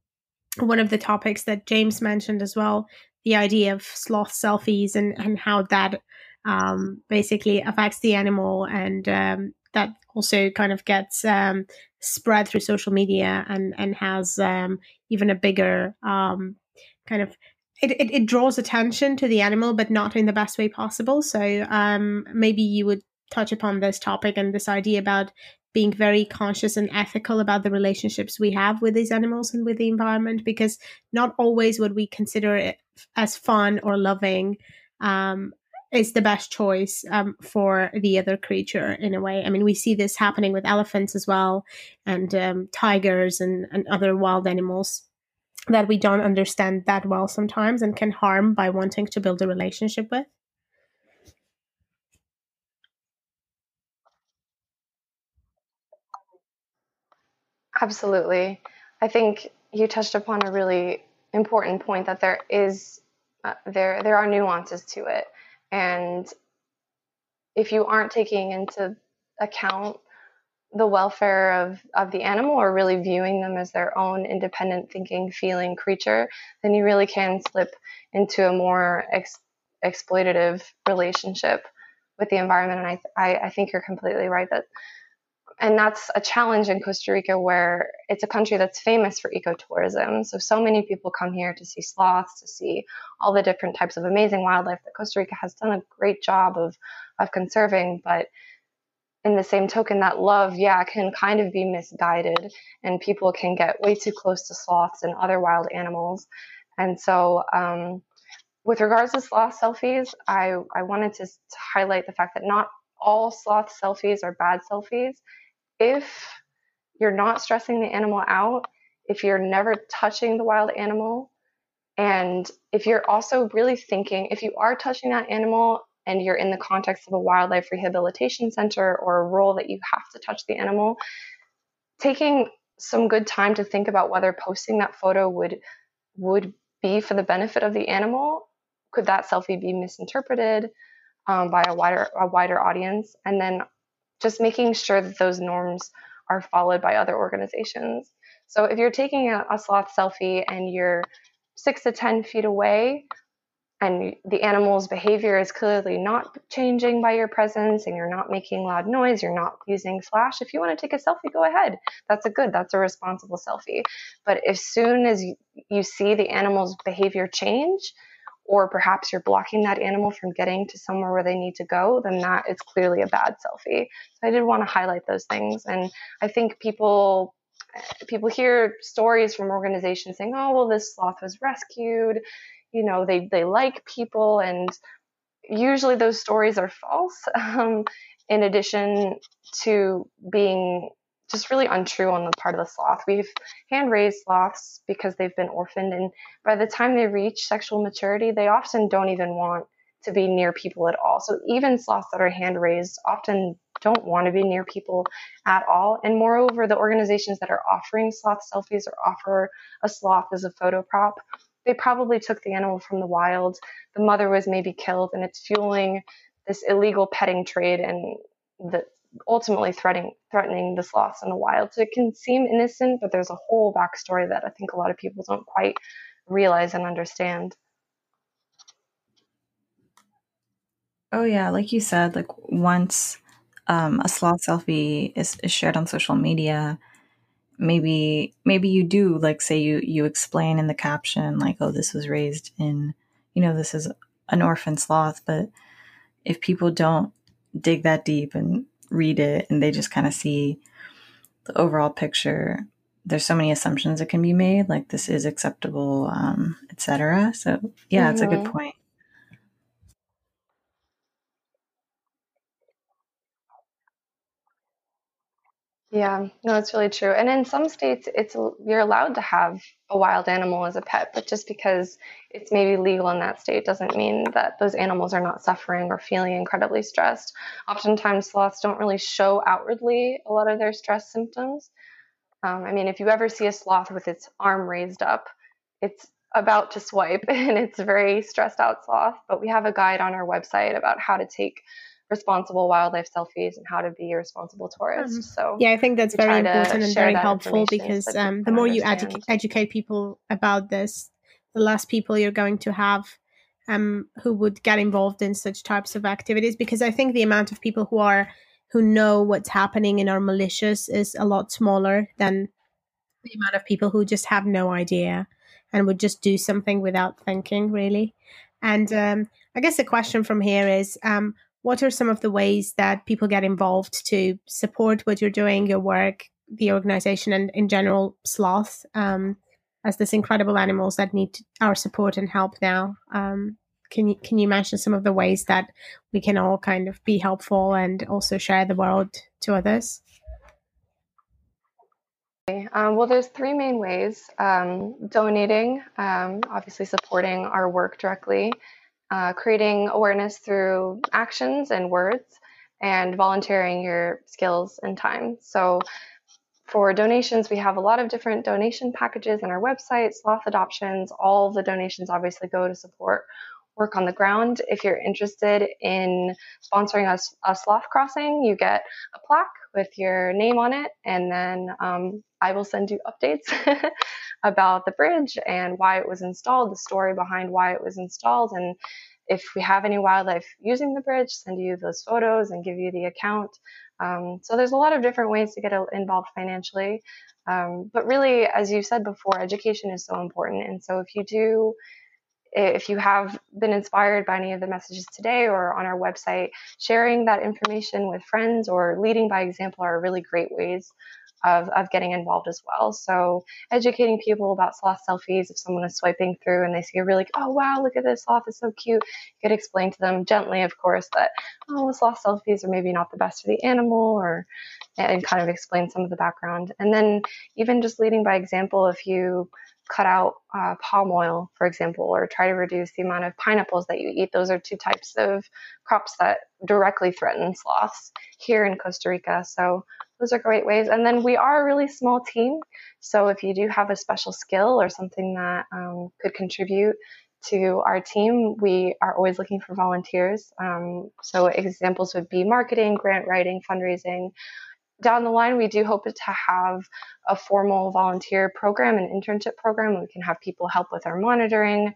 one of the topics that James mentioned as well, the idea of sloth selfies and, and how that um, basically affects the animal and um, that also kind of gets um, spread through social media and, and has um, even a bigger um, kind of it, it, it, draws attention to the animal but not in the best way possible. So um, maybe you would touch upon this topic and this idea about being very conscious and ethical about the relationships we have with these animals and with the environment because not always what we consider it as fun or loving um, is the best choice um, for the other creature in a way. I mean, we see this happening with elephants as well, and um, tigers and, and other wild animals that we don't understand that well sometimes and can harm by wanting to build a relationship with. Absolutely. I think you touched upon a really important point that there is uh, there there are nuances to it, and if you aren't taking into account the welfare of, of the animal or really viewing them as their own independent thinking feeling creature then you really can slip into a more ex- exploitative relationship with the environment and I, I, I think you're completely right that and that's a challenge in Costa Rica where it's a country that's famous for ecotourism. So so many people come here to see sloths, to see all the different types of amazing wildlife that Costa Rica has done a great job of of conserving, but in the same token that love yeah can kind of be misguided and people can get way too close to sloths and other wild animals. And so um, with regards to sloth selfies I, I wanted to, to highlight the fact that not all sloth selfies are bad selfies if you're not stressing the animal out, if you're never touching the wild animal, and if you're also really thinking, if you are touching that animal and you're in the context of a wildlife rehabilitation center or a role that you have to touch the animal, taking some good time to think about whether posting that photo would would be for the benefit of the animal. Could that selfie be misinterpreted um, by a wider a wider audience? And then just making sure that those norms are followed by other organizations. So if you're taking a, a sloth selfie and you're six to 10 feet away, and the animal's behavior is clearly not changing by your presence and you're not making loud noise, you're not using flash, if you want to take a selfie, go ahead. That's a good, that's a responsible selfie. But as soon as you, you see the animal's behavior change, or perhaps you're blocking that animal from getting to somewhere where they need to go, then that is clearly a bad selfie. So I did want to highlight those things. And I think people people hear stories from organizations saying, oh, well, this sloth was rescued. You know, they, they like people. And usually those stories are false, um, in addition to being just really untrue on the part of the sloth. We've hand raised sloths because they've been orphaned, and by the time they reach sexual maturity, they often don't even want to be near people at all. So even sloths that are hand raised often don't want to be near people at all. And moreover, the organizations that are offering sloth selfies or offer a sloth as a photo prop, they probably took the animal from the wild. The mother was maybe killed, and it's fueling this illegal petting trade and the ultimately threatening threatening the sloths in the wild. So it can seem innocent, but there's a whole backstory that I think a lot of people don't quite realize and understand. Oh yeah, like you said, like once um, a sloth selfie is, is shared on social media, maybe maybe you do like say you you explain in the caption like, oh, this was raised in, you know, this is an orphan sloth, but if people don't dig that deep and read it and they just kind of see the overall picture there's so many assumptions that can be made like this is acceptable um, etc so yeah mm-hmm. it's a good mm-hmm. point Yeah, no, it's really true. And in some states, it's you're allowed to have a wild animal as a pet, but just because it's maybe legal in that state doesn't mean that those animals are not suffering or feeling incredibly stressed. Oftentimes, sloths don't really show outwardly a lot of their stress symptoms. Um, I mean, if you ever see a sloth with its arm raised up, it's about to swipe and it's a very stressed out sloth. But we have a guide on our website about how to take responsible wildlife selfies and how to be a responsible tourist. Mm-hmm. So yeah, I think that's very important and very helpful because so um, the more you edu- educate people about this, the less people you're going to have um, who would get involved in such types of activities. Because I think the amount of people who are who know what's happening and are malicious is a lot smaller than the amount of people who just have no idea and would just do something without thinking really. And um, I guess the question from here is um, what are some of the ways that people get involved to support what you're doing, your work, the organization, and in general, sloth um, as this incredible animals that need our support and help now? Um, can you can you mention some of the ways that we can all kind of be helpful and also share the world to others? Um, well, there's three main ways um, donating, um, obviously supporting our work directly, uh, creating awareness through actions and words, and volunteering your skills and time. So, for donations, we have a lot of different donation packages on our website, Sloth Adoptions. All the donations obviously go to support work on the ground. If you're interested in sponsoring a, a sloth crossing, you get a plaque with your name on it, and then um, I will send you updates about the bridge and why it was installed, the story behind why it was installed, and if we have any wildlife using the bridge, send you those photos and give you the account. Um, so there's a lot of different ways to get involved financially. Um, but really, as you said before, education is so important. And so if you do if you have been inspired by any of the messages today or on our website, sharing that information with friends or leading by example are really great ways of, of getting involved as well. So educating people about sloth selfies, if someone is swiping through and they see a really, oh wow, look at this sloth, is so cute. You could explain to them gently, of course, that oh, sloth selfies are maybe not the best for the animal, or and kind of explain some of the background. And then even just leading by example, if you cut out uh, palm oil, for example, or try to reduce the amount of pineapples that you eat. Those are two types of crops that directly threaten sloths here in Costa Rica. So those are great ways. And then we are a really small team. So if you do have a special skill or something that um, could contribute to our team, we are always looking for volunteers. Um, so examples would be marketing, grant writing, fundraising, down the line, we do hope to have a formal volunteer program, an internship program. We can have people help with our monitoring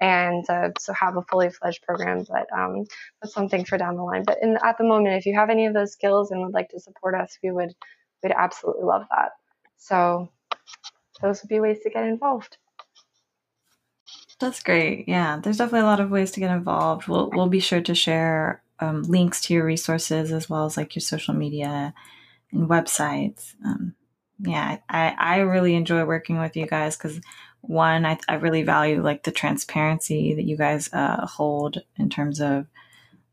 and uh, so have a fully fledged program. But um, that's something for down the line. But in, at the moment, if you have any of those skills and would like to support us, we would we'd absolutely love that. So those would be ways to get involved. That's great. Yeah, there's definitely a lot of ways to get involved. We'll we'll be sure to share um, links to your resources as well as like your social media and websites. Um, yeah, I, I really enjoy working with you guys because one, I, I really value like the transparency that you guys uh, hold in terms of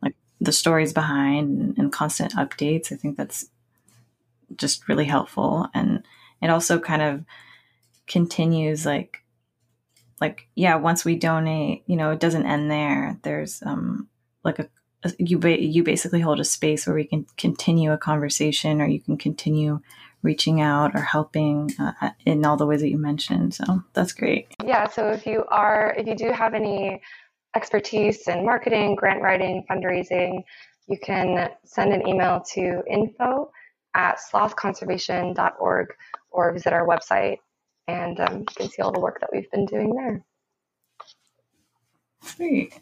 like the stories behind and, and constant updates. I think that's just really helpful. And it also kind of continues like, like, yeah, once we donate, you know, it doesn't end there. There's um, like a, you ba- you basically hold a space where we can continue a conversation or you can continue reaching out or helping uh, in all the ways that you mentioned. So that's great. Yeah so if you are if you do have any expertise in marketing grant writing fundraising you can send an email to info at slothconservation.org or visit our website and um, you can see all the work that we've been doing there. Great.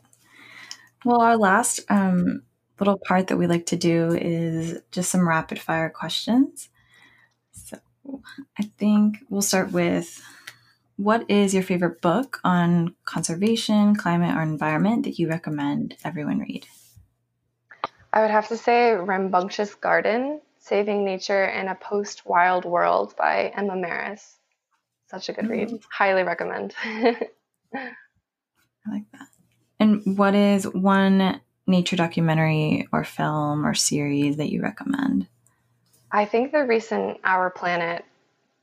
Well, our last um, little part that we like to do is just some rapid fire questions. So I think we'll start with what is your favorite book on conservation, climate, or environment that you recommend everyone read? I would have to say Rambunctious Garden Saving Nature in a Post Wild World by Emma Marris. Such a good mm-hmm. read. Highly recommend. I like that. And what is one nature documentary or film or series that you recommend? I think the recent Our Planet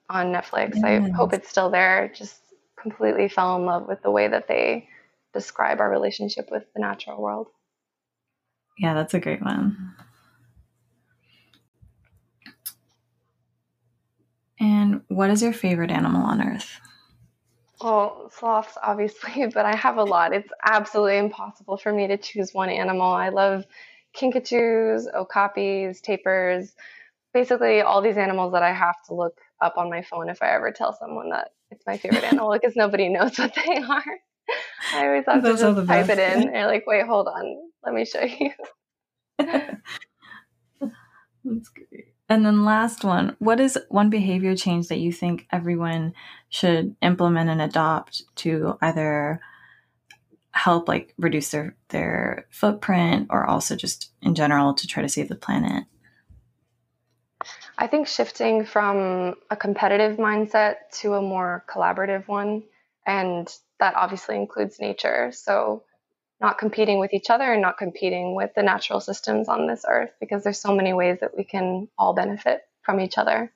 on Netflix, yes. I hope it's still there, just completely fell in love with the way that they describe our relationship with the natural world. Yeah, that's a great one. And what is your favorite animal on earth? Well, sloths, obviously, but I have a lot. It's absolutely impossible for me to choose one animal. I love kinkajous, okapis, tapirs, basically all these animals that I have to look up on my phone if I ever tell someone that it's my favorite animal because nobody knows what they are. I always have Those to just type it in. They're like, wait, hold on. Let me show you. That's great. And then last one, what is one behavior change that you think everyone should implement and adopt to either help like reduce their their footprint or also just in general to try to save the planet? I think shifting from a competitive mindset to a more collaborative one, and that obviously includes nature. So, not competing with each other and not competing with the natural systems on this earth because there's so many ways that we can all benefit from each other.